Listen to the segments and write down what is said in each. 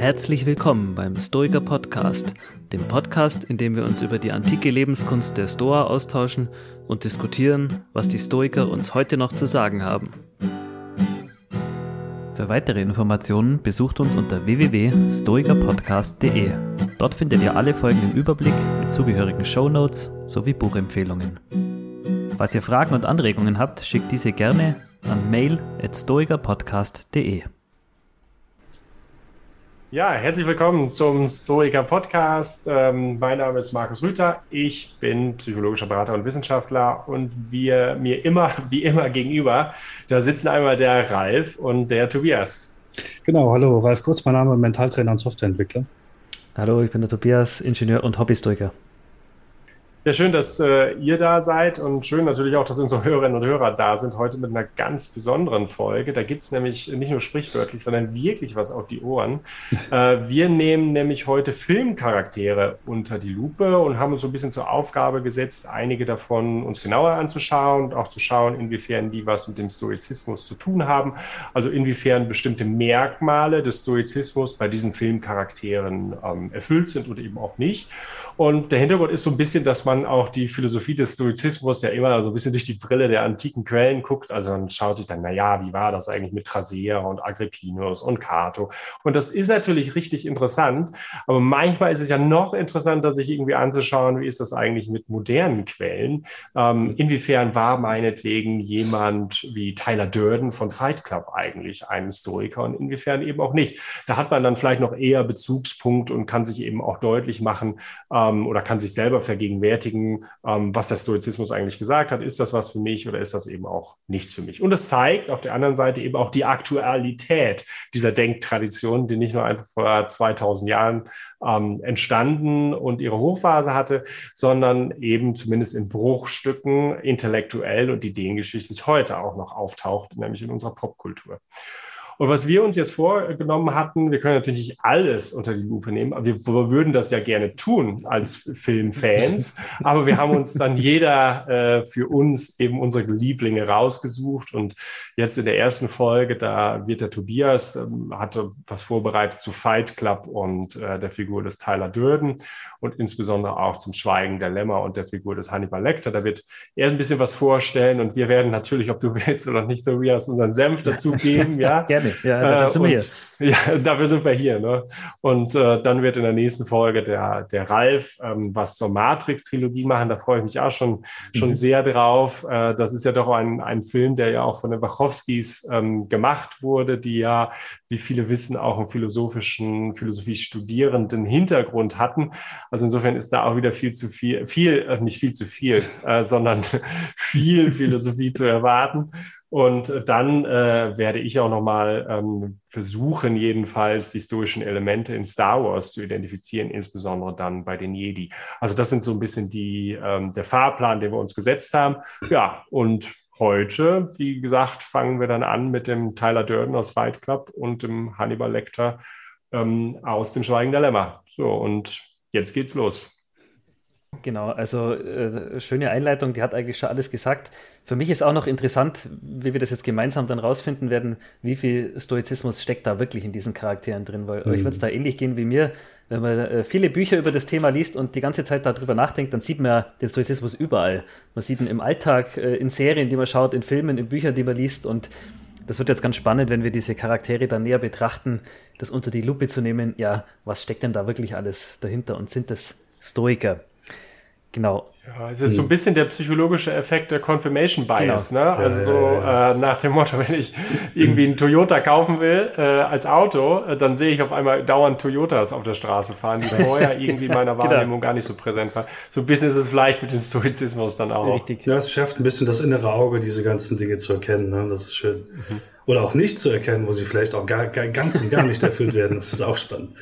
Herzlich willkommen beim Stoiker Podcast, dem Podcast, in dem wir uns über die antike Lebenskunst der Stoa austauschen und diskutieren, was die Stoiker uns heute noch zu sagen haben. Für weitere Informationen besucht uns unter www.stoikerpodcast.de. Dort findet ihr alle Folgen im Überblick mit zugehörigen Show Notes sowie Buchempfehlungen. Falls ihr Fragen und Anregungen habt, schickt diese gerne an mail@stoikerpodcast.de. Ja, herzlich willkommen zum Stoiker Podcast. Ähm, mein Name ist Markus Rüther. Ich bin psychologischer Berater und Wissenschaftler und wir mir immer, wie immer gegenüber, da sitzen einmal der Ralf und der Tobias. Genau, hallo, Ralf Kurz, mein Name, Mentaltrainer und Softwareentwickler. Hallo, ich bin der Tobias, Ingenieur und Hobbystoiker. Ja, schön, dass äh, ihr da seid und schön natürlich auch, dass unsere Hörerinnen und Hörer da sind, heute mit einer ganz besonderen Folge. Da gibt es nämlich nicht nur sprichwörtlich, sondern wirklich was auf die Ohren. Äh, wir nehmen nämlich heute Filmcharaktere unter die Lupe und haben uns so ein bisschen zur Aufgabe gesetzt, einige davon uns genauer anzuschauen und auch zu schauen, inwiefern die was mit dem Stoizismus zu tun haben. Also inwiefern bestimmte Merkmale des Stoizismus bei diesen Filmcharakteren ähm, erfüllt sind oder eben auch nicht. Und der Hintergrund ist so ein bisschen, dass man auch die Philosophie des Stoizismus ja immer so ein bisschen durch die Brille der antiken Quellen guckt. Also man schaut sich dann, na ja, wie war das eigentlich mit Trasea und Agrippinus und Cato? Und das ist natürlich richtig interessant. Aber manchmal ist es ja noch interessanter, sich irgendwie anzuschauen, wie ist das eigentlich mit modernen Quellen? Ähm, inwiefern war meinetwegen jemand wie Tyler Durden von Fight Club eigentlich ein Historiker und inwiefern eben auch nicht? Da hat man dann vielleicht noch eher Bezugspunkt und kann sich eben auch deutlich machen, ähm, oder kann sich selber vergegenwärtigen, ähm, was der Stoizismus eigentlich gesagt hat. Ist das was für mich oder ist das eben auch nichts für mich? Und es zeigt auf der anderen Seite eben auch die Aktualität dieser Denktradition, die nicht nur einfach vor 2000 Jahren ähm, entstanden und ihre Hochphase hatte, sondern eben zumindest in Bruchstücken intellektuell und ideengeschichtlich heute auch noch auftaucht, nämlich in unserer Popkultur. Und was wir uns jetzt vorgenommen hatten, wir können natürlich nicht alles unter die Lupe nehmen, aber wir, wir würden das ja gerne tun als Filmfans. aber wir haben uns dann jeder äh, für uns eben unsere Lieblinge rausgesucht. Und jetzt in der ersten Folge, da wird der Tobias, ähm, hatte was vorbereitet zu Fight Club und äh, der Figur des Tyler Durden und insbesondere auch zum Schweigen der Lämmer und der Figur des Hannibal Lecter. Da wird er ein bisschen was vorstellen und wir werden natürlich, ob du willst oder nicht, Tobias, unseren Senf dazu geben. Ja, gerne. Ja, dafür sind wir hier. Ja, dafür sind wir hier. Ne? Und äh, dann wird in der nächsten Folge der, der Ralf ähm, was zur Matrix-Trilogie machen. Da freue ich mich auch schon, schon mhm. sehr drauf. Äh, das ist ja doch ein, ein Film, der ja auch von den Wachowskis ähm, gemacht wurde, die ja, wie viele wissen, auch einen philosophischen, Philosophie-studierenden Hintergrund hatten. Also insofern ist da auch wieder viel zu viel, viel, äh, nicht viel zu viel, äh, sondern viel Philosophie zu erwarten. Und dann äh, werde ich auch nochmal ähm, versuchen, jedenfalls die historischen Elemente in Star Wars zu identifizieren, insbesondere dann bei den Jedi. Also das sind so ein bisschen die, ähm, der Fahrplan, den wir uns gesetzt haben. Ja, und heute, wie gesagt, fangen wir dann an mit dem Tyler Durden aus Fight Club und dem Hannibal Lecter ähm, aus dem Schweigen der Lämmer. So, und jetzt geht's los. Genau, also äh, schöne Einleitung, die hat eigentlich schon alles gesagt. Für mich ist auch noch interessant, wie wir das jetzt gemeinsam dann rausfinden werden, wie viel Stoizismus steckt da wirklich in diesen Charakteren drin, weil mhm. euch wird es da ähnlich gehen wie mir. Wenn man äh, viele Bücher über das Thema liest und die ganze Zeit darüber nachdenkt, dann sieht man ja den Stoizismus überall. Man sieht ihn im Alltag, äh, in Serien, die man schaut, in Filmen, in Büchern, die man liest und das wird jetzt ganz spannend, wenn wir diese Charaktere dann näher betrachten, das unter die Lupe zu nehmen. Ja, was steckt denn da wirklich alles dahinter und sind das Stoiker? Genau. Ja, es ist so ein bisschen der psychologische Effekt der Confirmation Bias, genau. ne? Also so äh, nach dem Motto, wenn ich irgendwie einen Toyota kaufen will äh, als Auto, äh, dann sehe ich auf einmal dauernd Toyotas auf der Straße fahren, die vorher irgendwie in meiner genau. Wahrnehmung genau. gar nicht so präsent waren. So ein bisschen ist es vielleicht mit dem Stoizismus dann auch. Richtig. Ja, es schafft ein bisschen das innere Auge, diese ganzen Dinge zu erkennen. Ne? Das ist schön. Mhm. Oder auch nicht zu erkennen, wo sie vielleicht auch gar, gar ganz und gar nicht erfüllt werden. Das ist auch spannend.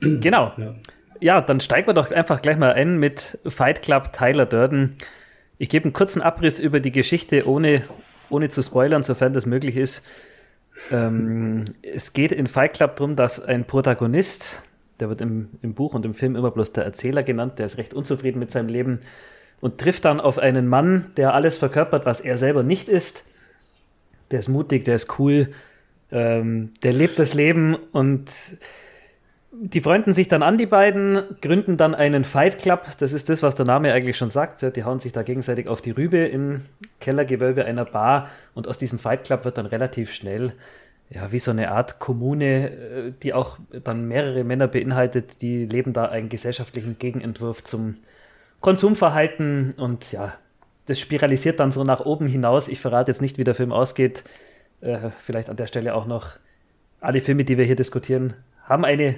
Genau. Ja ja, dann steigen wir doch einfach gleich mal ein mit Fight Club Tyler Durden. Ich gebe einen kurzen Abriss über die Geschichte, ohne, ohne zu spoilern, sofern das möglich ist. Ähm, es geht in Fight Club darum, dass ein Protagonist, der wird im, im Buch und im Film immer bloß der Erzähler genannt, der ist recht unzufrieden mit seinem Leben und trifft dann auf einen Mann, der alles verkörpert, was er selber nicht ist. Der ist mutig, der ist cool, ähm, der lebt das Leben und die freunden sich dann an, die beiden, gründen dann einen Fight Club. Das ist das, was der Name eigentlich schon sagt. Die hauen sich da gegenseitig auf die Rübe im Kellergewölbe einer Bar. Und aus diesem Fight Club wird dann relativ schnell ja, wie so eine Art Kommune, äh, die auch dann mehrere Männer beinhaltet, die leben da einen gesellschaftlichen Gegenentwurf zum Konsumverhalten und ja, das spiralisiert dann so nach oben hinaus. Ich verrate jetzt nicht, wie der Film ausgeht. Äh, vielleicht an der Stelle auch noch alle Filme, die wir hier diskutieren, haben eine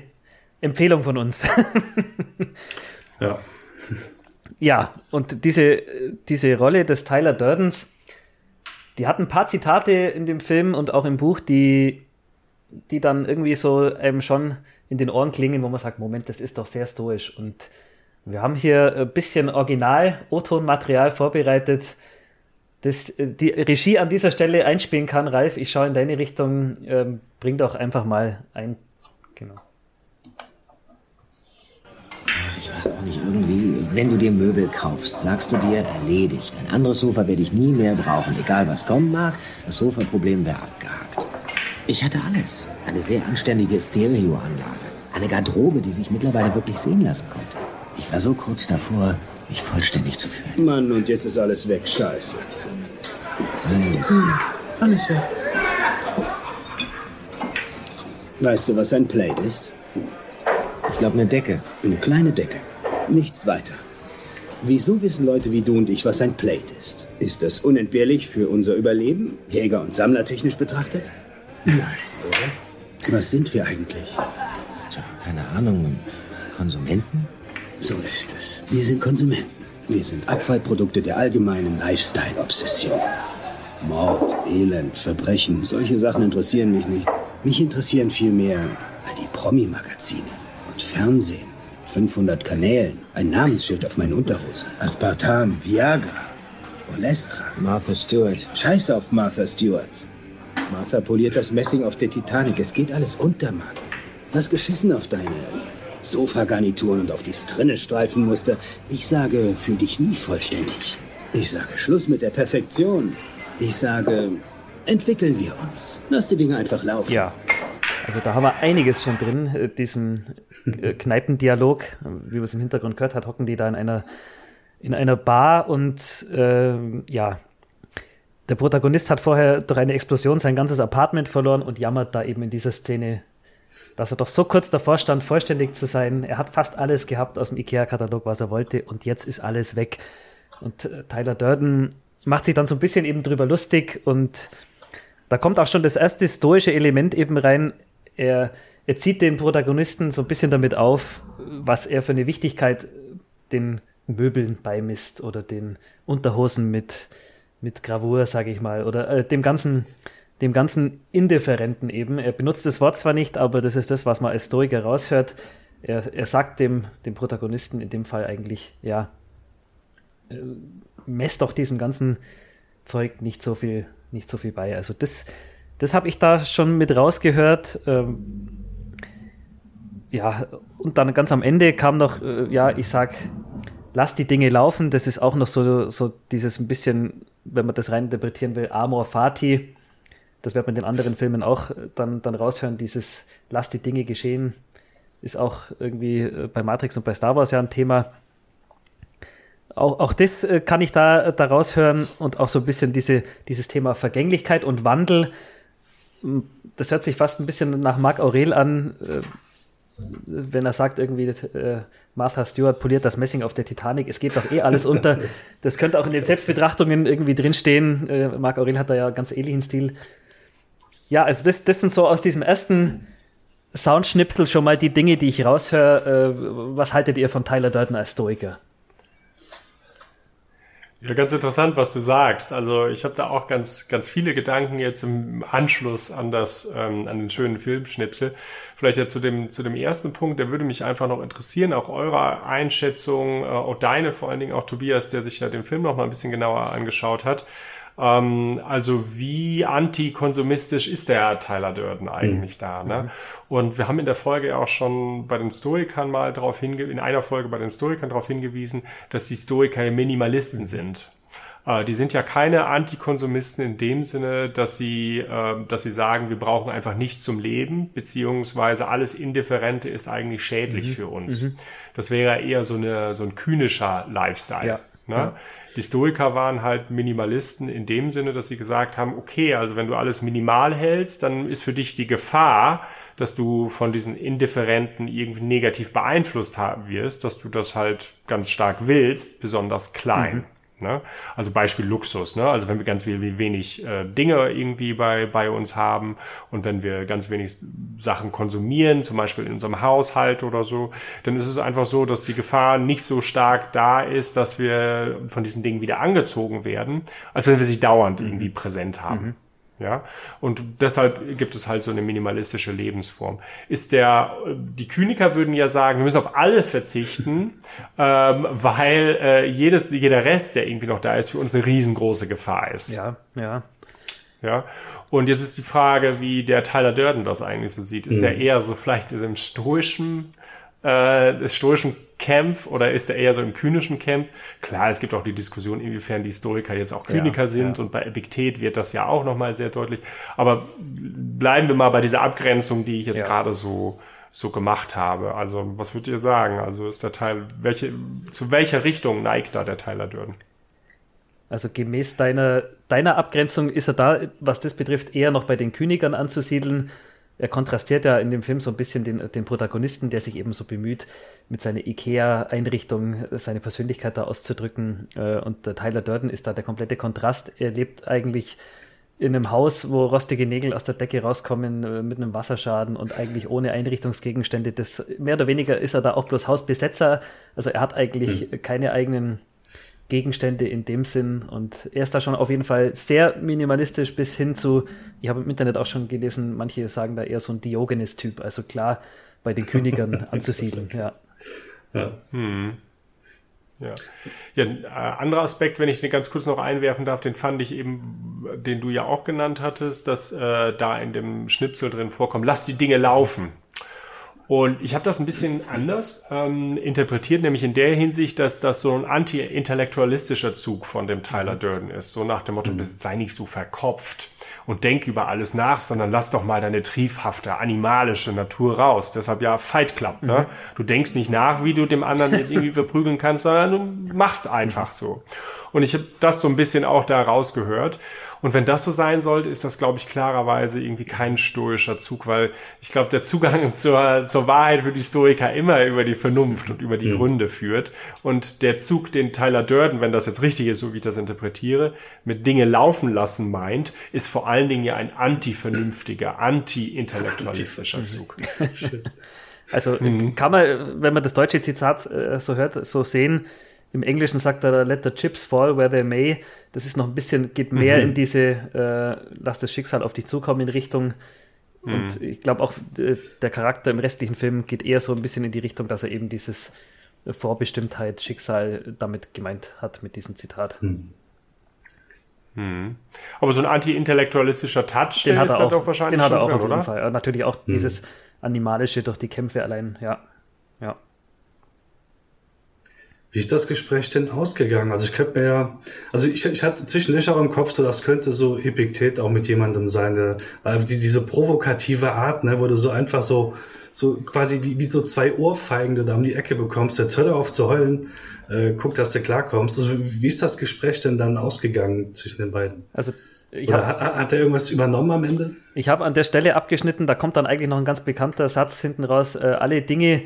Empfehlung von uns. ja. Ja, und diese, diese Rolle des Tyler Durdens, die hat ein paar Zitate in dem Film und auch im Buch, die, die dann irgendwie so einem schon in den Ohren klingen, wo man sagt, Moment, das ist doch sehr stoisch. Und wir haben hier ein bisschen Original-O-Ton-Material vorbereitet, das die Regie an dieser Stelle einspielen kann. Ralf, ich schaue in deine Richtung, ähm, bring doch einfach mal ein. Genau. Ich weiß auch nicht, irgendwie, wenn du dir Möbel kaufst, sagst du dir, erledigt. Ein anderes Sofa werde ich nie mehr brauchen, egal was kommen mag. Das Sofaproblem wäre abgehakt. Ich hatte alles. Eine sehr anständige Stereoanlage. Eine Garderobe, die sich mittlerweile wirklich sehen lassen konnte. Ich war so kurz davor, mich vollständig zu fühlen. Mann, und jetzt ist alles weg. Scheiße. Alles weg. Alles weg. Weißt du, was ein Plate ist? Ich glaube, eine Decke. Eine kleine Decke. Nichts weiter. Wieso wissen Leute wie du und ich, was ein Plate ist? Ist das unentbehrlich für unser Überleben, Jäger- und Sammlertechnisch betrachtet? Nein. Was sind wir eigentlich? Tja, keine Ahnung. Konsumenten? So ist es. Wir sind Konsumenten. Wir sind Abfallprodukte der allgemeinen Lifestyle-Obsession. Mord, Elend, Verbrechen, solche Sachen interessieren mich nicht. Mich interessieren vielmehr all die Promi-Magazine Fernsehen. 500 Kanälen, ein Namensschild auf meinen Unterhosen. Aspartam, Viagra, Olestra. Martha Stewart. Scheiß auf Martha Stewart. Martha poliert das Messing auf der Titanic. Es geht alles unter, Mann. Was geschissen auf deine Sofagarnituren und auf die Strinne-Streifenmuster. Ich sage, fühl dich nie vollständig. Ich sage, Schluss mit der Perfektion. Ich sage, entwickeln wir uns. Lass die Dinge einfach laufen. Ja, also da haben wir einiges schon drin. Äh, diesen Kneipendialog, wie man es im Hintergrund gehört hat, hocken die da in einer, in einer Bar und äh, ja, der Protagonist hat vorher durch eine Explosion sein ganzes Apartment verloren und jammert da eben in dieser Szene, dass er doch so kurz davor stand, vollständig zu sein. Er hat fast alles gehabt aus dem IKEA-Katalog, was er wollte und jetzt ist alles weg. Und äh, Tyler Durden macht sich dann so ein bisschen eben drüber lustig und da kommt auch schon das erste stoische Element eben rein. Er, er zieht den Protagonisten so ein bisschen damit auf, was er für eine Wichtigkeit den Möbeln beimisst oder den Unterhosen mit, mit Gravur, sage ich mal, oder äh, dem ganzen dem ganzen Indifferenten eben. Er benutzt das Wort zwar nicht, aber das ist das, was man als Stoiker raushört. Er, er sagt dem, dem Protagonisten in dem Fall eigentlich, ja, äh, messt doch diesem ganzen Zeug nicht so viel, nicht so viel bei. Also das, das habe ich da schon mit rausgehört. Ähm, ja, und dann ganz am Ende kam noch, äh, ja, ich sag, lass die Dinge laufen. Das ist auch noch so, so dieses ein bisschen, wenn man das rein interpretieren will, Amor Fati. Das wird man in den anderen Filmen auch dann, dann raushören. Dieses lass die Dinge geschehen ist auch irgendwie äh, bei Matrix und bei Star Wars ja ein Thema. Auch, auch das äh, kann ich da, da raushören und auch so ein bisschen diese, dieses Thema Vergänglichkeit und Wandel. Das hört sich fast ein bisschen nach Marc Aurel an, äh, wenn er sagt irgendwie, äh, Martha Stewart poliert das Messing auf der Titanic, es geht doch eh alles unter. Das könnte auch in den Selbstbetrachtungen irgendwie drinstehen. Äh, Marc Aurel hat da ja ganz ähnlichen Stil. Ja, also das, das sind so aus diesem ersten Soundschnipsel schon mal die Dinge, die ich raushöre. Äh, was haltet ihr von Tyler Durden als Stoiker? Ja, ganz interessant, was du sagst. Also ich habe da auch ganz, ganz viele Gedanken jetzt im Anschluss an das, ähm, an den schönen Filmschnipsel. Vielleicht ja zu dem, zu dem ersten Punkt, der würde mich einfach noch interessieren, auch eure Einschätzung, äh, auch deine vor allen Dingen, auch Tobias, der sich ja den Film noch mal ein bisschen genauer angeschaut hat. Ähm, also wie antikonsumistisch ist der Tyler Durden eigentlich mhm. da? Ne? Mhm. Und wir haben in der Folge ja auch schon bei den Stoikern mal darauf hingewiesen, in einer Folge bei den Stoikern darauf hingewiesen, dass die Stoiker Minimalisten sind. Äh, die sind ja keine Antikonsumisten in dem Sinne, dass sie, äh, dass sie sagen, wir brauchen einfach nichts zum Leben, beziehungsweise alles Indifferente ist eigentlich schädlich mhm. für uns. Mhm. Das wäre eher so, eine, so ein kühnischer Lifestyle. Ja. Ne? Ja. Die Stoiker waren halt Minimalisten in dem Sinne, dass sie gesagt haben, okay, also wenn du alles minimal hältst, dann ist für dich die Gefahr, dass du von diesen Indifferenten irgendwie negativ beeinflusst haben wirst, dass du das halt ganz stark willst, besonders klein. Mhm. Ne? Also Beispiel Luxus. Ne? Also wenn wir ganz wenig äh, Dinge irgendwie bei, bei uns haben und wenn wir ganz wenig Sachen konsumieren, zum Beispiel in unserem Haushalt oder so, dann ist es einfach so, dass die Gefahr nicht so stark da ist, dass wir von diesen Dingen wieder angezogen werden, als wenn wir sie dauernd mhm. irgendwie präsent haben. Mhm. Ja, und deshalb gibt es halt so eine minimalistische Lebensform. Ist der, die Kyniker würden ja sagen, wir müssen auf alles verzichten, ähm, weil äh, jedes, jeder Rest, der irgendwie noch da ist, für uns eine riesengroße Gefahr ist. Ja, ja. Ja, und jetzt ist die Frage, wie der Tyler Durden das eigentlich so sieht. Ist mhm. der eher so vielleicht im stoischen äh, des stoischen Camp oder ist er eher so im kynischen Camp? Klar, es gibt auch die Diskussion, inwiefern die Stoiker jetzt auch Kyniker ja, sind ja. und bei Epiktet wird das ja auch nochmal sehr deutlich. Aber bleiben wir mal bei dieser Abgrenzung, die ich jetzt ja. gerade so so gemacht habe. Also, was würdet ihr sagen? Also ist der Teil, welche, zu welcher Richtung neigt da der Tyler Durden? Also gemäß deiner, deiner Abgrenzung ist er da, was das betrifft, eher noch bei den Königern anzusiedeln er kontrastiert ja in dem Film so ein bisschen den, den Protagonisten, der sich eben so bemüht, mit seiner IKEA-Einrichtung seine Persönlichkeit da auszudrücken. Äh, und der Tyler Durden ist da der komplette Kontrast. Er lebt eigentlich in einem Haus, wo rostige Nägel aus der Decke rauskommen äh, mit einem Wasserschaden und eigentlich ohne Einrichtungsgegenstände. Das mehr oder weniger ist er da auch bloß Hausbesetzer. Also er hat eigentlich mhm. keine eigenen Gegenstände in dem Sinn. Und er ist da schon auf jeden Fall sehr minimalistisch bis hin zu, ich habe im Internet auch schon gelesen, manche sagen da eher so ein Diogenes-Typ, also klar bei den Königern anzusiedeln. Ja. Ja. Hm. Ja. ja, ein äh, anderer Aspekt, wenn ich den ganz kurz noch einwerfen darf, den fand ich eben, den du ja auch genannt hattest, dass äh, da in dem Schnipsel drin vorkommt, lass die Dinge laufen. Und ich habe das ein bisschen anders ähm, interpretiert, nämlich in der Hinsicht, dass das so ein anti-intellektualistischer Zug von dem Tyler Durden ist. So nach dem Motto, mhm. sei nicht so verkopft und denk über alles nach, sondern lass doch mal deine triefhafte, animalische Natur raus. Deshalb ja Fight Club. Ne? Mhm. Du denkst nicht nach, wie du dem anderen jetzt irgendwie verprügeln kannst, sondern du machst einfach so. Und ich habe das so ein bisschen auch da rausgehört. Und wenn das so sein sollte, ist das, glaube ich, klarerweise irgendwie kein stoischer Zug, weil ich glaube, der Zugang zur, zur Wahrheit für die Stoiker immer über die Vernunft und über die mhm. Gründe führt. Und der Zug, den Tyler Durden, wenn das jetzt richtig ist, so wie ich das interpretiere, mit Dinge laufen lassen meint, ist vor allen Dingen ja ein anti-vernünftiger, anti-intellektualistischer Zug. Also mhm. kann man, wenn man das deutsche Zitat äh, so hört, so sehen, im Englischen sagt er, let the chips fall where they may. Das ist noch ein bisschen, geht mehr mhm. in diese, äh, lass das Schicksal auf dich zukommen in Richtung. Mhm. Und ich glaube auch, der Charakter im restlichen Film geht eher so ein bisschen in die Richtung, dass er eben dieses äh, Vorbestimmtheit, Schicksal damit gemeint hat mit diesem Zitat. Mhm. Mhm. Aber so ein anti-intellektualistischer Touch, den hat er auch, doch wahrscheinlich den hat er auch drin, auf jeden oder? Fall. Natürlich auch mhm. dieses Animalische durch die Kämpfe allein, ja. Ja. Wie ist das Gespräch denn ausgegangen? Also ich könnte mir ja, also ich, ich hatte zwischendurch auch im Kopf, so das könnte so Epiktet auch mit jemandem sein, der, weil die, diese provokative Art, ne, wo du so einfach so, so quasi wie, wie so zwei Ohrfeigen du da um die Ecke bekommst, jetzt hör auf zu heulen, äh, guck, dass du klarkommst. Also wie ist das Gespräch denn dann ausgegangen zwischen den beiden? Also ich Oder hab, hat, hat er irgendwas übernommen am Ende? Ich habe an der Stelle abgeschnitten, da kommt dann eigentlich noch ein ganz bekannter Satz hinten raus. Äh, alle Dinge,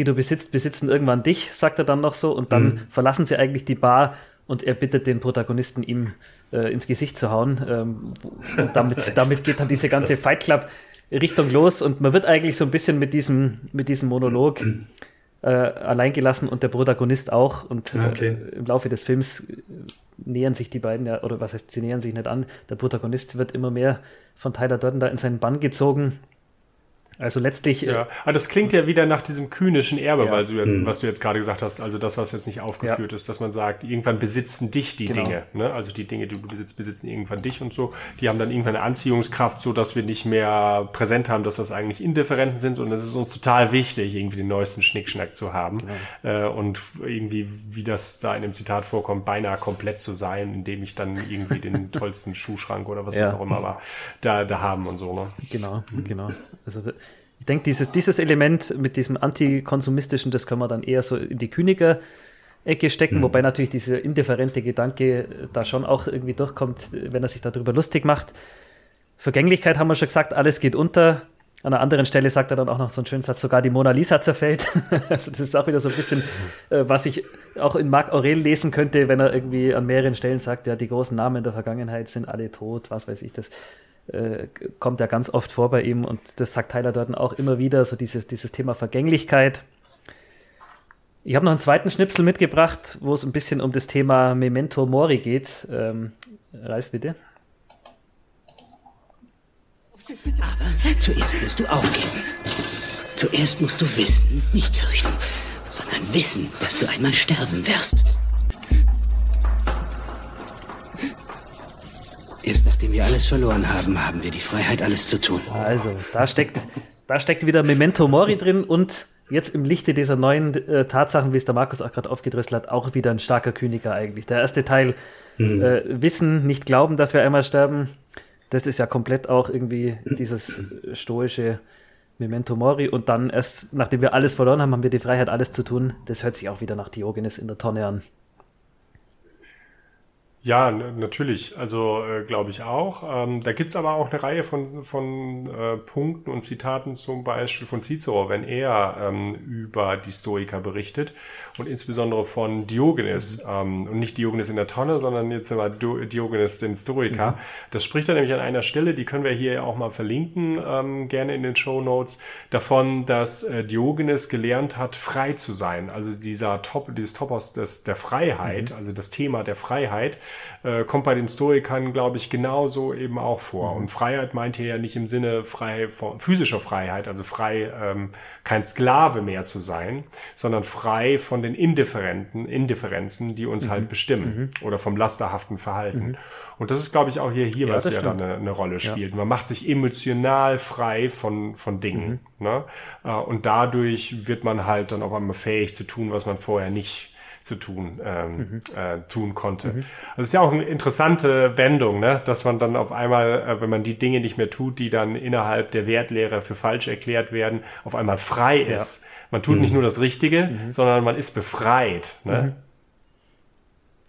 die du besitzt, besitzen irgendwann dich, sagt er dann noch so. Und dann mhm. verlassen sie eigentlich die Bar und er bittet den Protagonisten, ihm äh, ins Gesicht zu hauen. Ähm, und damit, damit geht dann diese ganze Fight Club Richtung los und man wird eigentlich so ein bisschen mit diesem, mit diesem Monolog äh, allein gelassen und der Protagonist auch. Und äh, okay. im Laufe des Films äh, nähern sich die beiden ja, oder was heißt, sie nähern sich nicht an. Der Protagonist wird immer mehr von Tyler Durden da in seinen Bann gezogen Also letztlich. Ja, aber das klingt ja wieder nach diesem kühnischen Erbe, ja. weil du jetzt, mhm. was du jetzt gerade gesagt hast, also das, was jetzt nicht aufgeführt ja. ist, dass man sagt, irgendwann besitzen dich die genau. Dinge. Ne? Also die Dinge, die du besitzt, besitzen irgendwann dich und so. Die haben dann irgendwann eine Anziehungskraft, so dass wir nicht mehr präsent haben, dass das eigentlich Indifferenten sind. Und es ist uns total wichtig, irgendwie den neuesten Schnickschnack zu haben. Genau. Äh, und irgendwie, wie das da in dem Zitat vorkommt, beinahe komplett zu sein, indem ich dann irgendwie den tollsten Schuhschrank oder was ja. es auch immer war, da, da haben und so. Ne? Genau, genau. Also ich denke, dieses, dieses Element mit diesem antikonsumistischen, das können wir dann eher so in die Kyniker-Ecke stecken, mhm. wobei natürlich dieser indifferente Gedanke da schon auch irgendwie durchkommt, wenn er sich darüber lustig macht. Vergänglichkeit haben wir schon gesagt, alles geht unter. An einer anderen Stelle sagt er dann auch noch so einen schönen Satz, sogar die Mona Lisa zerfällt. also das ist auch wieder so ein bisschen, äh, was ich auch in Marc Aurel lesen könnte, wenn er irgendwie an mehreren Stellen sagt, ja, die großen Namen der Vergangenheit sind alle tot, was weiß ich das äh, kommt ja ganz oft vor bei ihm und das sagt Tyler Durden auch immer wieder, so dieses, dieses Thema Vergänglichkeit. Ich habe noch einen zweiten Schnipsel mitgebracht, wo es ein bisschen um das Thema Memento Mori geht. Ähm, Ralf, bitte. Aber zuerst musst du aufgeben. Zuerst musst du wissen, nicht fürchten, sondern wissen, dass du einmal sterben wirst. Erst nachdem wir alles verloren haben, haben wir die Freiheit, alles zu tun. Also, da steckt, da steckt wieder Memento Mori drin und jetzt im Lichte dieser neuen äh, Tatsachen, wie es der Markus auch gerade aufgedröselt hat, auch wieder ein starker Kyniker eigentlich. Der erste Teil, mhm. äh, Wissen, nicht glauben, dass wir einmal sterben, das ist ja komplett auch irgendwie dieses stoische Memento Mori. Und dann erst, nachdem wir alles verloren haben, haben wir die Freiheit, alles zu tun. Das hört sich auch wieder nach Diogenes in der Tonne an. Ja, natürlich. Also äh, glaube ich auch. Ähm, da gibt's aber auch eine Reihe von, von äh, Punkten und Zitaten zum Beispiel von Cicero, wenn er ähm, über die Stoiker berichtet und insbesondere von Diogenes mhm. ähm, und nicht Diogenes in der Tonne, sondern jetzt immer Diogenes den Stoiker. Mhm. Das spricht er nämlich an einer Stelle, die können wir hier auch mal verlinken, ähm, gerne in den Show Notes, davon, dass äh, Diogenes gelernt hat, frei zu sein. Also dieser Top, dieses Topos des, der Freiheit, mhm. also das Thema der Freiheit äh, kommt bei den Stoikern, glaube ich, genauso eben auch vor. Mhm. Und Freiheit meint hier ja nicht im Sinne frei von physischer Freiheit, also frei, ähm, kein Sklave mehr zu sein, sondern frei von den Indifferenten, Indifferenzen, die uns mhm. halt bestimmen mhm. oder vom lasterhaften Verhalten. Mhm. Und das ist, glaube ich, auch hier, hier ja, was ja dann eine, eine, Rolle spielt. Ja. Man macht sich emotional frei von, von Dingen. Mhm. Ne? Äh, und dadurch wird man halt dann auf einmal fähig zu tun, was man vorher nicht zu tun, ähm, mhm. äh, tun konnte. Mhm. Also ist ja auch eine interessante Wendung, ne? dass man dann auf einmal, äh, wenn man die Dinge nicht mehr tut, die dann innerhalb der Wertlehre für falsch erklärt werden, auf einmal frei ist. Ja. Man tut mhm. nicht nur das Richtige, mhm. sondern man ist befreit. Ne? Mhm.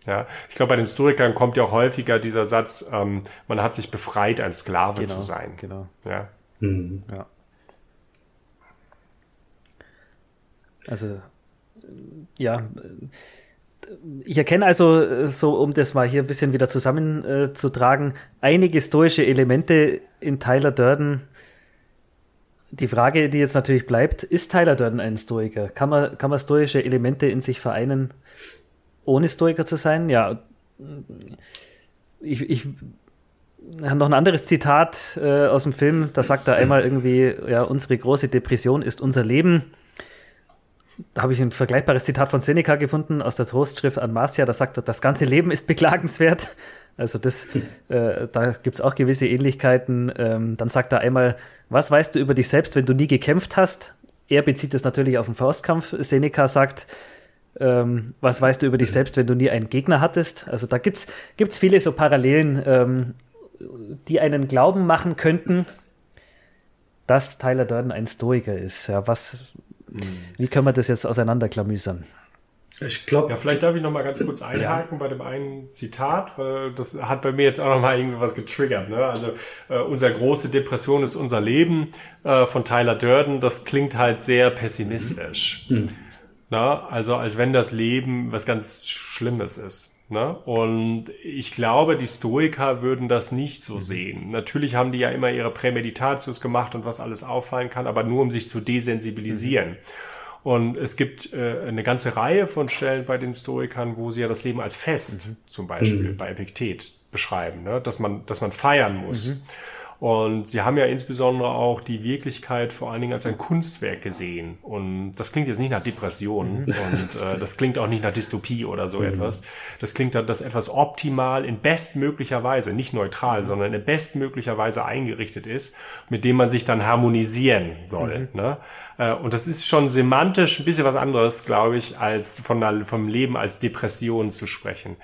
Ja, ich glaube, bei den Historikern kommt ja auch häufiger dieser Satz, ähm, man hat sich befreit, ein Sklave genau, zu sein. Genau. Ja. Mhm. ja. Also ja, ich erkenne also, äh, so um das mal hier ein bisschen wieder zusammenzutragen, einige stoische Elemente in Tyler Durden. Die Frage, die jetzt natürlich bleibt, ist Tyler Durden ein Stoiker? Kann man, kann man stoische Elemente in sich vereinen, ohne Stoiker zu sein? Ja, ich, ich habe noch ein anderes Zitat äh, aus dem Film, da sagt er einmal irgendwie, ja, unsere große Depression ist unser Leben da habe ich ein vergleichbares Zitat von Seneca gefunden aus der Trostschrift an Marcia. Da sagt er, das ganze Leben ist beklagenswert. Also das, äh, da gibt es auch gewisse Ähnlichkeiten. Ähm, dann sagt er einmal, was weißt du über dich selbst, wenn du nie gekämpft hast? Er bezieht das natürlich auf den Faustkampf. Seneca sagt, ähm, was weißt du über dich selbst, wenn du nie einen Gegner hattest? Also da gibt es viele so Parallelen, ähm, die einen glauben machen könnten, dass Tyler Durden ein Stoiker ist. Ja, was, wie können wir das jetzt auseinanderklamüsern? Ich glaube. Ja, vielleicht darf ich noch mal ganz kurz einhaken ja. bei dem einen Zitat, weil das hat bei mir jetzt auch noch mal irgendwie was getriggert. Ne? Also äh, unser große Depression ist unser Leben äh, von Tyler Durden. Das klingt halt sehr pessimistisch. Mhm. Na, also als wenn das Leben was ganz Schlimmes ist. Ne? Und ich glaube, die Stoiker würden das nicht so mhm. sehen. Natürlich haben die ja immer ihre Prämeditatius gemacht und was alles auffallen kann, aber nur um sich zu desensibilisieren. Mhm. Und es gibt äh, eine ganze Reihe von Stellen bei den Stoikern, wo sie ja das Leben als Fest, mhm. zum Beispiel mhm. bei Epiktet, beschreiben, ne? dass man, dass man feiern muss. Und sie haben ja insbesondere auch die Wirklichkeit vor allen Dingen als ein Kunstwerk gesehen. Und das klingt jetzt nicht nach Depression mhm. und äh, das klingt auch nicht nach Dystopie oder so mhm. etwas. Das klingt, dass etwas optimal in bestmöglicher Weise, nicht neutral, mhm. sondern in bestmöglicher Weise eingerichtet ist, mit dem man sich dann harmonisieren soll. Mhm. Ne? Äh, und das ist schon semantisch ein bisschen was anderes, glaube ich, als von vom Leben als Depression zu sprechen.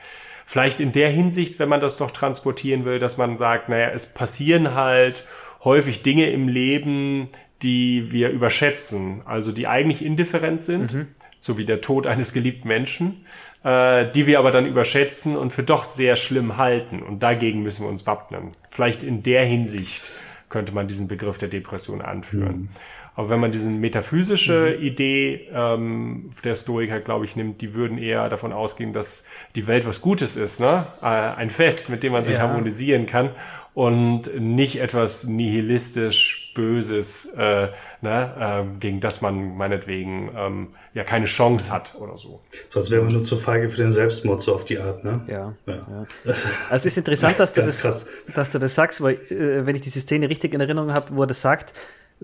Vielleicht in der Hinsicht, wenn man das doch transportieren will, dass man sagt, naja, es passieren halt häufig Dinge im Leben, die wir überschätzen, also die eigentlich indifferent sind, mhm. so wie der Tod eines geliebten Menschen, äh, die wir aber dann überschätzen und für doch sehr schlimm halten. Und dagegen müssen wir uns wappnen. Vielleicht in der Hinsicht könnte man diesen Begriff der Depression anführen. Mhm. Aber wenn man diese metaphysische mhm. Idee ähm, der Stoiker, glaube ich, nimmt, die würden eher davon ausgehen, dass die Welt was Gutes ist, ne? Äh, ein Fest, mit dem man sich ja. harmonisieren kann und nicht etwas nihilistisch Böses, äh, ne, äh, gegen das man meinetwegen ähm, ja keine Chance hat oder so. Sonst wäre man nur zu feige für den Selbstmord, so auf die Art, ne? Ja. ja. ja. Also es ist interessant, dass du, das, dass du das sagst, weil äh, wenn ich diese Szene richtig in Erinnerung habe, wo er das sagt,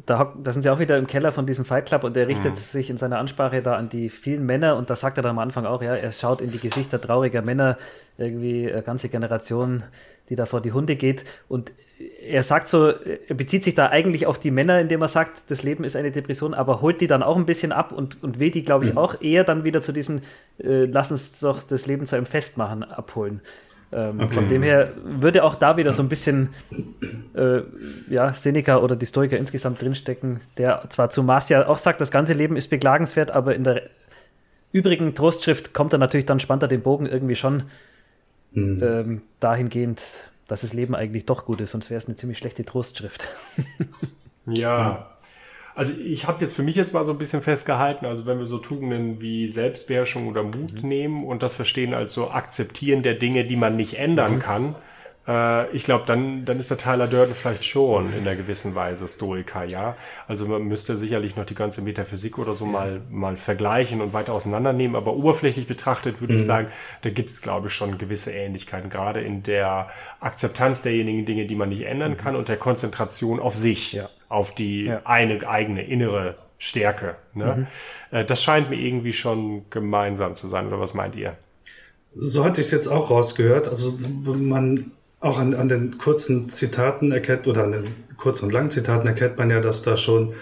da, da, sind sie auch wieder im Keller von diesem Fight Club und er richtet mhm. sich in seiner Ansprache da an die vielen Männer und da sagt er dann am Anfang auch, ja, er schaut in die Gesichter trauriger Männer, irgendwie eine ganze Generation, die da vor die Hunde geht und er sagt so, er bezieht sich da eigentlich auf die Männer, indem er sagt, das Leben ist eine Depression, aber holt die dann auch ein bisschen ab und, und will die, glaube ich, mhm. auch eher dann wieder zu diesem, äh, lass uns doch das Leben zu einem Fest machen, abholen. Ähm, okay. Von dem her würde auch da wieder so ein bisschen äh, ja, Seneca oder die Stoiker insgesamt drinstecken, der zwar zu Marcia auch sagt, das ganze Leben ist beklagenswert, aber in der übrigen Trostschrift kommt er natürlich dann, spannt er den Bogen irgendwie schon mhm. ähm, dahingehend, dass das Leben eigentlich doch gut ist, sonst wäre es eine ziemlich schlechte Trostschrift. ja, also ich habe jetzt für mich jetzt mal so ein bisschen festgehalten, also wenn wir so Tugenden wie Selbstbeherrschung oder Mut mhm. nehmen und das verstehen als so Akzeptieren der Dinge, die man nicht ändern mhm. kann, äh, ich glaube, dann, dann ist der Tyler Durden vielleicht schon in einer gewissen Weise Stoiker, ja. Also man müsste sicherlich noch die ganze Metaphysik oder so ja. mal, mal vergleichen und weiter auseinandernehmen, aber oberflächlich betrachtet würde mhm. ich sagen, da gibt es, glaube ich, schon gewisse Ähnlichkeiten, gerade in der Akzeptanz derjenigen Dinge, die man nicht ändern mhm. kann und der Konzentration auf sich. Ja auf die ja. eine eigene innere Stärke. Ne? Mhm. Äh, das scheint mir irgendwie schon gemeinsam zu sein, oder was meint ihr? So hatte ich es jetzt auch rausgehört. Also man auch an, an den kurzen Zitaten erkennt, oder an den kurzen und langen Zitaten erkennt man ja, dass da schon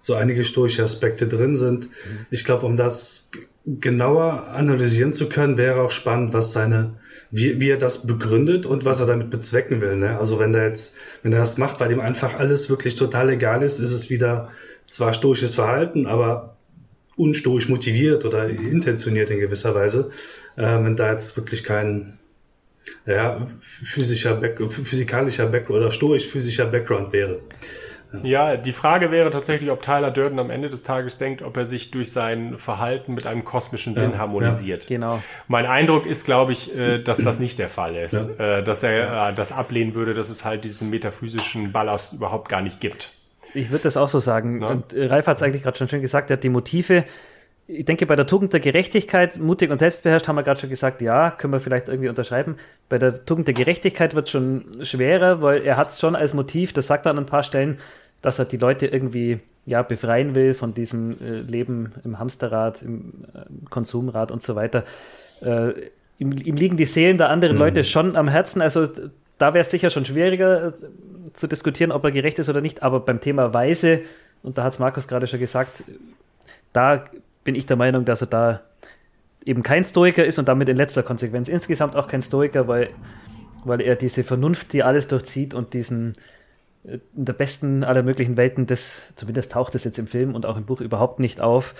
so einige stoische Aspekte drin sind. Mhm. Ich glaube, um das genauer analysieren zu können, wäre auch spannend, was seine wie, wie er das begründet und was er damit bezwecken will. Ne? Also wenn er jetzt, wenn er das macht, weil ihm einfach alles wirklich total egal ist, ist es wieder zwar stoisches Verhalten, aber unstoisch motiviert oder intentioniert in gewisser Weise. Äh, wenn da jetzt wirklich kein ja, physischer Back, physikalischer Back oder stoisch physischer Background wäre. Ja, die Frage wäre tatsächlich, ob Tyler Durden am Ende des Tages denkt, ob er sich durch sein Verhalten mit einem kosmischen Sinn ja, harmonisiert. Ja, genau. Mein Eindruck ist, glaube ich, äh, dass das nicht der Fall ist. Ja. Äh, dass er äh, das ablehnen würde, dass es halt diesen metaphysischen Ballast überhaupt gar nicht gibt. Ich würde das auch so sagen. Na? Und Ralf hat es eigentlich gerade schon schön gesagt, er hat die Motive, ich denke, bei der Tugend der Gerechtigkeit, mutig und selbstbeherrscht, haben wir gerade schon gesagt, ja, können wir vielleicht irgendwie unterschreiben. Bei der Tugend der Gerechtigkeit wird schon schwerer, weil er hat schon als Motiv, das sagt er an ein paar Stellen, dass er die Leute irgendwie ja, befreien will von diesem äh, Leben im Hamsterrad, im äh, Konsumrad und so weiter. Äh, ihm, ihm, liegen die Seelen der anderen mhm. Leute schon am Herzen. Also da wäre es sicher schon schwieriger äh, zu diskutieren, ob er gerecht ist oder nicht. Aber beim Thema Weise, und da hat es Markus gerade schon gesagt, da bin ich der Meinung, dass er da eben kein Stoiker ist und damit in letzter Konsequenz insgesamt auch kein Stoiker, weil, weil er diese Vernunft, die alles durchzieht und diesen in der besten aller möglichen Welten, das, zumindest taucht das jetzt im Film und auch im Buch überhaupt nicht auf.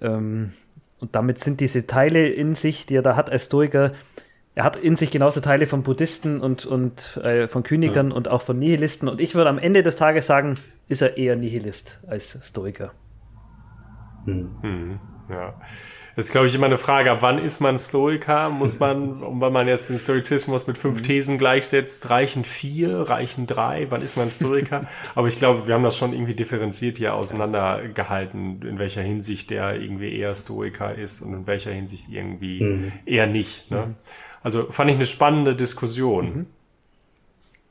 Ähm, und damit sind diese Teile in sich, die er da hat als Stoiker, er hat in sich genauso Teile von Buddhisten und, und äh, von Königern ja. und auch von Nihilisten. Und ich würde am Ende des Tages sagen, ist er eher Nihilist als Stoiker. Hm. Hm, ja. Das ist, glaube ich, immer eine Frage, ab wann ist man Stoiker? Muss man, wenn man jetzt den Stoizismus mit fünf mhm. Thesen gleichsetzt, reichen vier, reichen drei? Wann ist man Stoiker? Aber ich glaube, wir haben das schon irgendwie differenziert hier auseinandergehalten, in welcher Hinsicht der irgendwie eher Stoiker ist und in welcher Hinsicht irgendwie mhm. eher nicht. Ne? Mhm. Also fand ich eine spannende Diskussion. Mhm.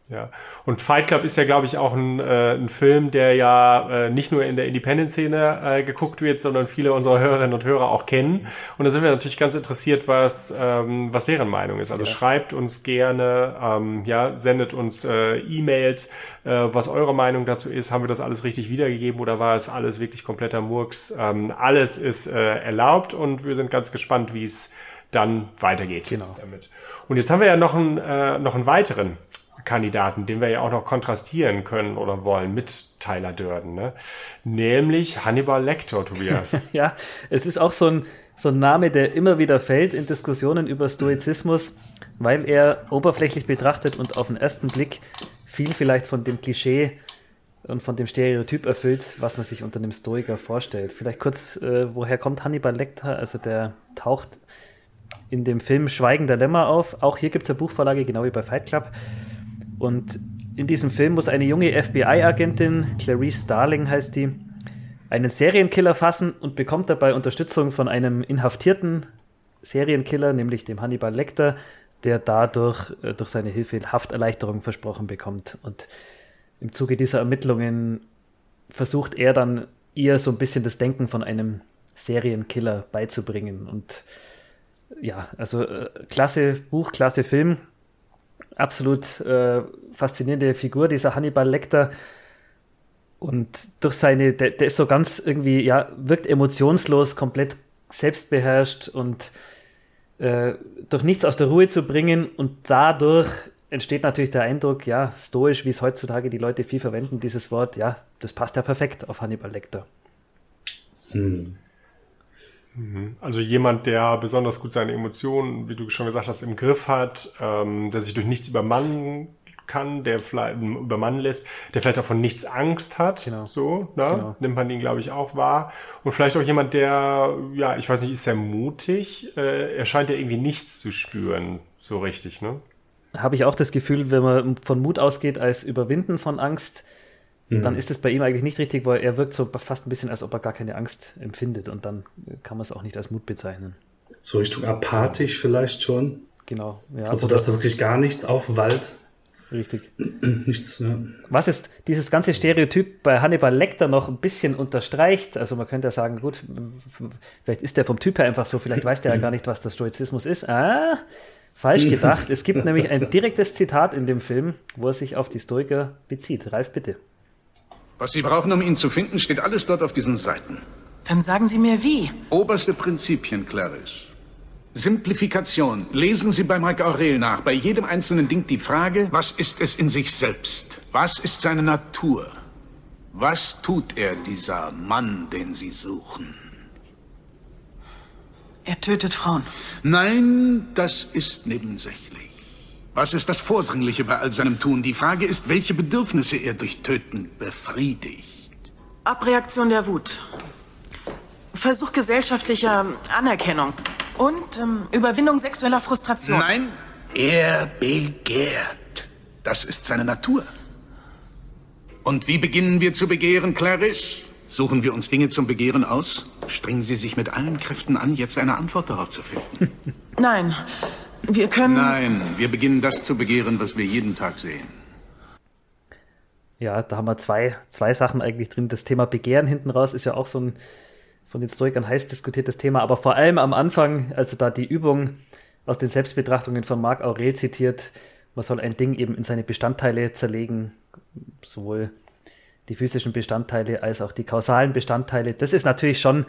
Ja, und Fight Club ist ja, glaube ich, auch ein, äh, ein Film, der ja äh, nicht nur in der Independent-Szene äh, geguckt wird, sondern viele unserer Hörerinnen und Hörer auch kennen. Und da sind wir natürlich ganz interessiert, was, ähm, was deren Meinung ist. Also ja. schreibt uns gerne, ähm, ja, sendet uns äh, E-Mails, äh, was eure Meinung dazu ist. Haben wir das alles richtig wiedergegeben oder war es alles wirklich kompletter Murks? Ähm, alles ist äh, erlaubt und wir sind ganz gespannt, wie es dann weitergeht genau. damit. Und jetzt haben wir ja noch einen, äh, noch einen weiteren Kandidaten, den wir ja auch noch kontrastieren können oder wollen mit Tyler Durden, ne? nämlich Hannibal Lecter, Tobias. ja, es ist auch so ein, so ein Name, der immer wieder fällt in Diskussionen über Stoizismus, weil er oberflächlich betrachtet und auf den ersten Blick viel vielleicht von dem Klischee und von dem Stereotyp erfüllt, was man sich unter einem Stoiker vorstellt. Vielleicht kurz, äh, woher kommt Hannibal Lecter? Also der taucht in dem Film Schweigen der Lämmer auf. Auch hier gibt es eine Buchvorlage, genau wie bei Fight Club. Und in diesem Film muss eine junge FBI-Agentin, Clarice Starling heißt die, einen Serienkiller fassen und bekommt dabei Unterstützung von einem inhaftierten Serienkiller, nämlich dem Hannibal Lecter, der dadurch äh, durch seine Hilfe Hafterleichterung versprochen bekommt. Und im Zuge dieser Ermittlungen versucht er dann ihr so ein bisschen das Denken von einem Serienkiller beizubringen. Und ja, also äh, klasse Buch, klasse Film absolut äh, faszinierende Figur, dieser Hannibal Lecter. Und durch seine, der, der, ist so ganz irgendwie, ja, wirkt emotionslos, komplett selbstbeherrscht und äh, durch nichts aus der Ruhe zu bringen. Und dadurch entsteht natürlich der Eindruck, ja, stoisch, wie es heutzutage die Leute viel verwenden, dieses Wort, ja, das passt ja perfekt auf Hannibal Lecter. Hm. Mhm. Also jemand, der besonders gut seine Emotionen, wie du schon gesagt hast, im Griff hat, ähm, der sich durch nichts übermannen kann, der vielleicht übermannen lässt, der vielleicht auch von nichts Angst hat. Genau. So, ne? Genau. nimmt man ihn, glaube ich, auch wahr. Und vielleicht auch jemand, der, ja, ich weiß nicht, ist er mutig? Äh, er scheint ja irgendwie nichts zu spüren, so richtig, ne? Habe ich auch das Gefühl, wenn man von Mut ausgeht als Überwinden von Angst, mhm. dann ist es bei ihm eigentlich nicht richtig, weil er wirkt so fast ein bisschen, als ob er gar keine Angst empfindet und dann kann man es auch nicht als Mut bezeichnen. So Richtung apathisch vielleicht schon. Genau. Ja, also, dass da wirklich gar nichts aufwallt. Richtig. Nichts, ja. Was ist dieses ganze Stereotyp bei Hannibal Lecter noch ein bisschen unterstreicht? Also man könnte ja sagen, gut, vielleicht ist der vom Typ her einfach so, vielleicht weiß der ja gar nicht, was der Stoizismus ist. Ah, falsch gedacht. Es gibt nämlich ein direktes Zitat in dem Film, wo er sich auf die Stoiker bezieht. Ralf, bitte. Was Sie brauchen, um ihn zu finden, steht alles dort auf diesen Seiten. Dann sagen Sie mir wie. Oberste Prinzipien, Clarice. Simplifikation. Lesen Sie bei Mike Aurel nach. Bei jedem einzelnen Ding die Frage, was ist es in sich selbst? Was ist seine Natur? Was tut er, dieser Mann, den Sie suchen? Er tötet Frauen. Nein, das ist nebensächlich. Was ist das Vordringliche bei all seinem Tun? Die Frage ist, welche Bedürfnisse er durch Töten befriedigt. Abreaktion der Wut. Versuch gesellschaftlicher Anerkennung. Und ähm, Überwindung sexueller Frustration. Nein, er begehrt. Das ist seine Natur. Und wie beginnen wir zu begehren, Clarice? Suchen wir uns Dinge zum Begehren aus? Strengen Sie sich mit allen Kräften an, jetzt eine Antwort darauf zu finden. Nein, wir können. Nein, wir beginnen das zu begehren, was wir jeden Tag sehen. Ja, da haben wir zwei, zwei Sachen eigentlich drin. Das Thema Begehren hinten raus ist ja auch so ein von den Stoikern heiß diskutiertes Thema, aber vor allem am Anfang, also da die Übung aus den Selbstbetrachtungen von Marc Aurel zitiert, man soll ein Ding eben in seine Bestandteile zerlegen, sowohl die physischen Bestandteile als auch die kausalen Bestandteile. Das ist natürlich schon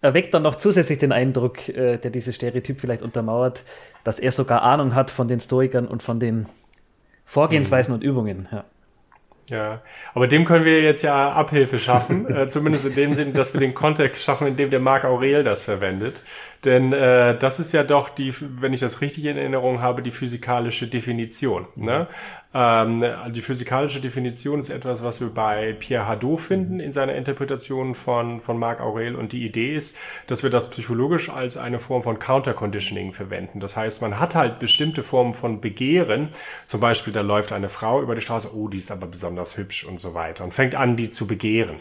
erweckt dann noch zusätzlich den Eindruck, äh, der dieses Stereotyp vielleicht untermauert, dass er sogar Ahnung hat von den Stoikern und von den Vorgehensweisen mhm. und Übungen. Ja. Ja, aber dem können wir jetzt ja Abhilfe schaffen, äh, zumindest in dem Sinne, dass wir den Kontext schaffen, in dem der Marc Aurel das verwendet. Denn äh, das ist ja doch die, wenn ich das richtig in Erinnerung habe, die physikalische Definition. Ne? Ähm, die physikalische Definition ist etwas, was wir bei Pierre Hadot finden in seiner Interpretation von, von Marc Aurel. Und die Idee ist, dass wir das psychologisch als eine Form von Counterconditioning verwenden. Das heißt, man hat halt bestimmte Formen von Begehren. Zum Beispiel, da läuft eine Frau über die Straße, oh, die ist aber besonders besonders hübsch und so weiter und fängt an, die zu begehren.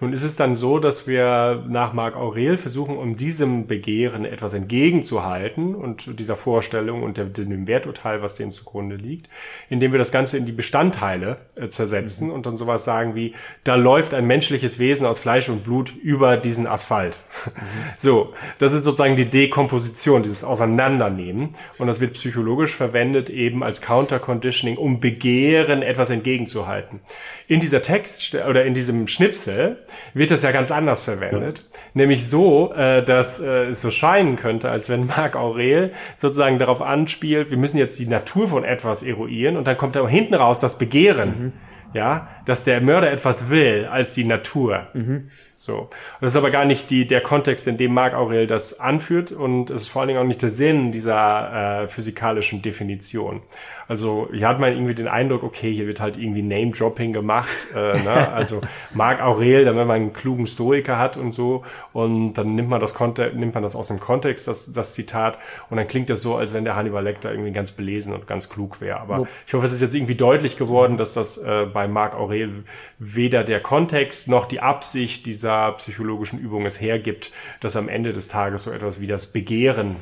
Nun ist es dann so, dass wir nach Marc Aurel versuchen, um diesem Begehren etwas entgegenzuhalten und dieser Vorstellung und dem Werturteil, was dem zugrunde liegt, indem wir das Ganze in die Bestandteile äh, zersetzen mhm. und dann sowas sagen wie, da läuft ein menschliches Wesen aus Fleisch und Blut über diesen Asphalt. Mhm. So, das ist sozusagen die Dekomposition, dieses Auseinandernehmen und das wird psychologisch verwendet eben als Counter-Conditioning, um Begehren etwas entgegenzuhalten. In dieser Text oder in diesem Schnipsel wird das ja ganz anders verwendet. Ja. Nämlich so, äh, dass äh, es so scheinen könnte, als wenn Marc Aurel sozusagen darauf anspielt, wir müssen jetzt die Natur von etwas eruieren und dann kommt da hinten raus das Begehren. Mhm. Ja, dass der Mörder etwas will als die Natur. Mhm. So. Und das ist aber gar nicht die, der Kontext, in dem Marc Aurel das anführt und es ist vor allen Dingen auch nicht der Sinn dieser äh, physikalischen Definition. Also hier hat man irgendwie den Eindruck, okay, hier wird halt irgendwie Name-Dropping gemacht. Äh, ne? Also Marc Aurel, dann wenn man einen klugen Stoiker hat und so und dann nimmt man das, nimmt man das aus dem Kontext, das, das Zitat und dann klingt das so, als wenn der Hannibal Lecter irgendwie ganz belesen und ganz klug wäre. Aber ich hoffe, es ist jetzt irgendwie deutlich geworden, dass das äh, bei Marc Aurel weder der Kontext noch die Absicht dieser psychologischen Übung es hergibt, dass am Ende des Tages so etwas wie das Begehren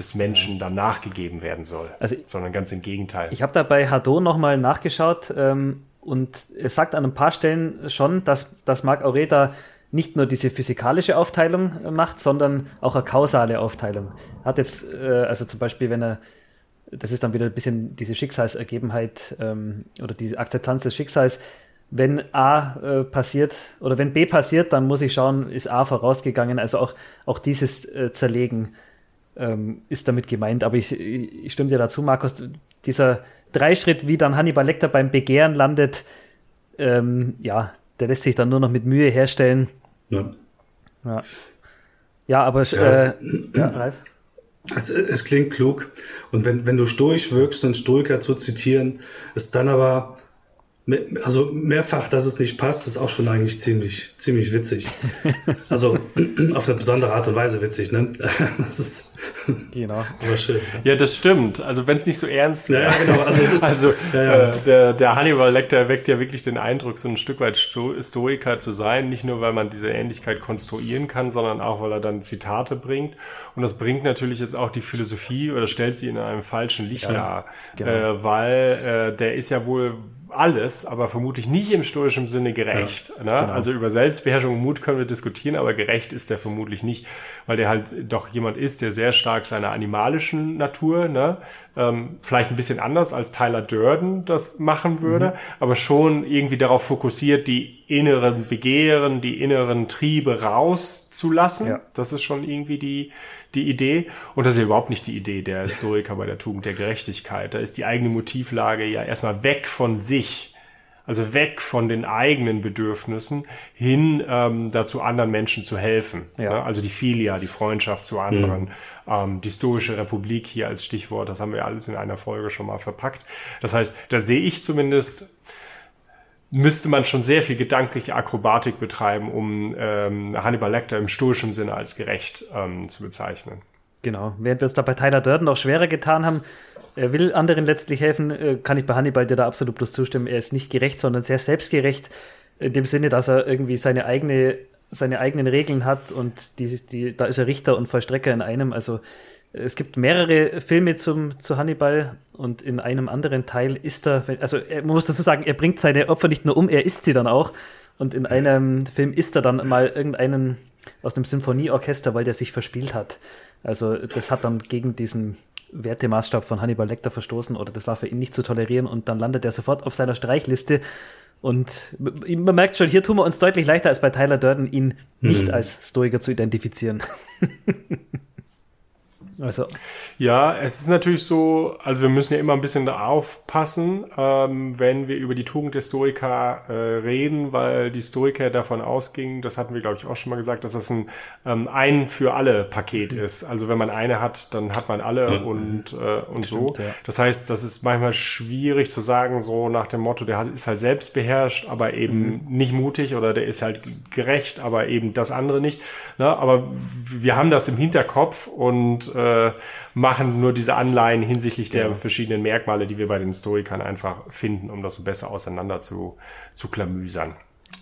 des Menschen dann nachgegeben werden soll, also, sondern ganz im Gegenteil. Ich habe da bei Hadot nochmal nachgeschaut ähm, und es sagt an ein paar Stellen schon, dass, dass Marc Aureta nicht nur diese physikalische Aufteilung äh, macht, sondern auch eine kausale Aufteilung. Hat jetzt, äh, also zum Beispiel, wenn er, das ist dann wieder ein bisschen diese Schicksalsergebenheit ähm, oder die Akzeptanz des Schicksals, wenn A äh, passiert oder wenn B passiert, dann muss ich schauen, ist A vorausgegangen. Also auch, auch dieses äh, Zerlegen ähm, ist damit gemeint. Aber ich, ich stimme dir dazu, Markus, dieser Dreischritt, wie dann Hannibal Lecter beim Begehren landet, ähm, ja, der lässt sich dann nur noch mit Mühe herstellen. Ja. Ja, ja aber ja, äh, ja, Ralf? Es, es, klingt klug. Und wenn, wenn du stoisch wirkst, einen Stoiker zu zitieren, ist dann aber also mehrfach, dass es nicht passt, ist auch schon eigentlich ziemlich, ziemlich witzig. Also auf eine besondere Art und Weise witzig, ne? Das ist genau. aber schön. Ja, ja das stimmt. Also wenn es nicht so ernst wäre. Ja, genau. Also, es ist, also ja, äh, der, der Hannibal Lecter weckt ja wirklich den Eindruck, so ein Stück weit Sto Stoiker zu sein. Nicht nur, weil man diese Ähnlichkeit konstruieren kann, sondern auch, weil er dann Zitate bringt. Und das bringt natürlich jetzt auch die Philosophie oder stellt sie in einem falschen Licht dar. Genau. Äh, weil äh, der ist ja wohl alles, aber vermutlich nicht im stoischen Sinne gerecht. Ja, ne? genau. Also über Selbstbeherrschung und Mut können wir diskutieren, aber gerecht ist der vermutlich nicht, weil der halt doch jemand ist, der sehr stark seiner animalischen Natur, ne? ähm, vielleicht ein bisschen anders als Tyler Durden das machen würde, mhm. aber schon irgendwie darauf fokussiert, die inneren Begehren, die inneren Triebe rauszulassen. Ja. Das ist schon irgendwie die, die Idee. Und das ist ja überhaupt nicht die Idee der Historiker bei der Tugend der Gerechtigkeit. Da ist die eigene Motivlage ja erstmal weg von sich. Also weg von den eigenen Bedürfnissen hin ähm, dazu, anderen Menschen zu helfen. Ja. Ne? Also die Filia, die Freundschaft zu anderen, mhm. ähm, die Stoische Republik hier als Stichwort, das haben wir alles in einer Folge schon mal verpackt. Das heißt, da sehe ich zumindest müsste man schon sehr viel gedankliche Akrobatik betreiben, um ähm, Hannibal Lecter im stoischen Sinne als gerecht ähm, zu bezeichnen. Genau. Während wir es da bei Tyler Durden auch schwerer getan haben, er will anderen letztlich helfen, äh, kann ich bei Hannibal dir da absolut bloß zustimmen. Er ist nicht gerecht, sondern sehr selbstgerecht, in dem Sinne, dass er irgendwie seine eigene seine eigenen Regeln hat und die, die, da ist er Richter und Vollstrecker in einem. Also es gibt mehrere Filme zum, zu Hannibal und in einem anderen Teil ist er, also er, man muss dazu sagen, er bringt seine Opfer nicht nur um, er isst sie dann auch. Und in einem Film isst er dann mal irgendeinen aus dem Symphonieorchester, weil der sich verspielt hat. Also das hat dann gegen diesen Wertemaßstab von Hannibal Lecter verstoßen oder das war für ihn nicht zu tolerieren und dann landet er sofort auf seiner Streichliste. Und man merkt schon, hier tun wir uns deutlich leichter als bei Tyler Durden, ihn nicht mhm. als Stoiker zu identifizieren. Also. Ja, es ist natürlich so, also wir müssen ja immer ein bisschen aufpassen, ähm, wenn wir über die Tugend der Stoiker äh, reden, weil die Stoiker davon ausgingen, das hatten wir glaube ich auch schon mal gesagt, dass das ein ähm, ein für alle Paket mhm. ist. Also wenn man eine hat, dann hat man alle mhm. und, äh, und Stimmt, so. Ja. Das heißt, das ist manchmal schwierig zu sagen, so nach dem Motto, der hat, ist halt selbst beherrscht, aber eben mhm. nicht mutig oder der ist halt gerecht, aber eben das andere nicht. Ne? Aber wir haben das im Hinterkopf und äh, äh, machen nur diese Anleihen hinsichtlich der verschiedenen Merkmale, die wir bei den Stoikern einfach finden, um das so besser auseinander zu, zu klamüsern.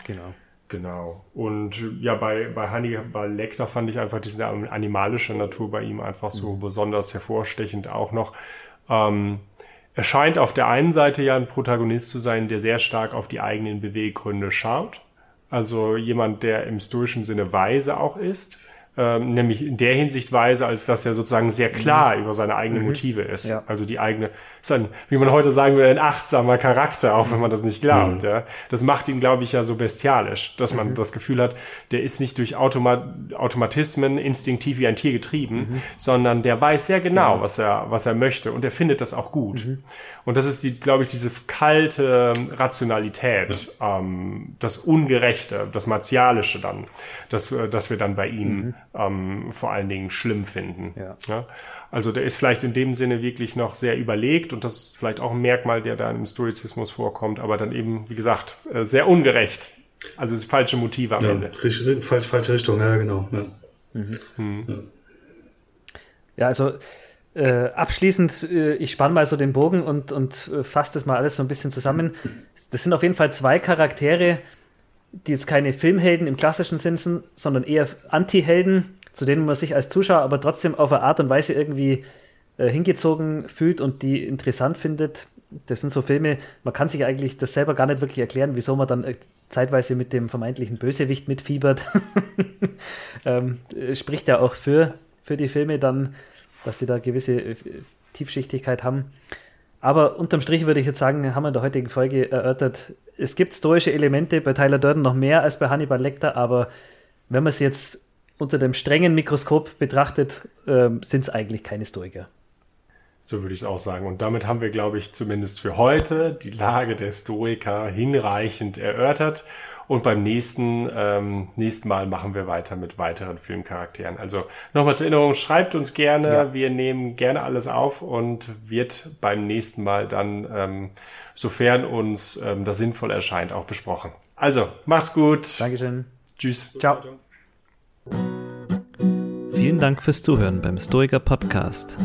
Genau. Genau. Und ja, bei, bei Hannibal Lecter fand ich einfach diese animalische Natur bei ihm einfach so Mhm. besonders hervorstechend auch noch. Ähm, er scheint auf der einen Seite ja ein Protagonist zu sein, der sehr stark auf die eigenen Beweggründe schaut. Also jemand, der im stoischen Sinne weise auch ist. Ähm, nämlich in der Hinsicht weise, als dass er sozusagen sehr klar über seine eigenen Motive ist. Ja. Also die eigene, ist ein, wie man heute sagen würde, ein achtsamer Charakter, auch wenn man das nicht glaubt. Ja. Das macht ihn, glaube ich, ja so bestialisch, dass man das Gefühl hat, der ist nicht durch Automa Automatismen instinktiv wie ein Tier getrieben, sondern der weiß sehr genau, was er, was er möchte und er findet das auch gut. Und das ist die, glaube ich, diese kalte Rationalität, ähm, das Ungerechte, das Martialische dann, das, äh, das wir dann bei ihm ähm, vor allen Dingen schlimm finden. Ja. Also der ist vielleicht in dem Sinne wirklich noch sehr überlegt und das ist vielleicht auch ein Merkmal, der da im Stoizismus vorkommt, aber dann eben, wie gesagt, äh, sehr ungerecht. Also falsche Motive am Ja, Ende. richtig, falsch, falsche Richtung, ja, genau. Ja. Ja, also äh, abschließend, äh, ich spann mal so den Bogen und, und äh, fasse das mal alles so ein bisschen zusammen. Das sind auf jeden Fall zwei Charaktere, die jetzt keine Filmhelden im klassischen Sinn sind, sondern eher Anti-Helden, zu denen man sich als Zuschauer aber trotzdem auf eine Art und Weise irgendwie äh, hingezogen fühlt und die interessant findet. Das sind so Filme, man kann sich eigentlich das selber gar nicht wirklich erklären, wieso man dann äh, zeitweise mit dem vermeintlichen Bösewicht mitfiebert. ähm, äh, spricht ja auch für, für die Filme dann, dass die da gewisse äh, Tiefschichtigkeit haben. Aber unterm Strich würde ich jetzt sagen, haben wir in der heutigen Folge erörtert, es gibt stoische Elemente bei Tyler Durden noch mehr als bei Hannibal Lecter, aber wenn man es jetzt unter dem strengen Mikroskop betrachtet, ähm, sind es eigentlich keine Stoiker. So würde ich es auch sagen. Und damit haben wir, glaube ich, zumindest für heute die Lage der Stoiker hinreichend erörtert. Und beim nächsten, ähm, nächsten Mal machen wir weiter mit weiteren Filmcharakteren. Also nochmal zur Erinnerung, schreibt uns gerne. Ja. Wir nehmen gerne alles auf und wird beim nächsten Mal dann, ähm, sofern uns ähm, das sinnvoll erscheint, auch besprochen. Also, macht's gut. Dankeschön. Tschüss. Ciao. Vielen Dank fürs Zuhören beim Stoiker Podcast.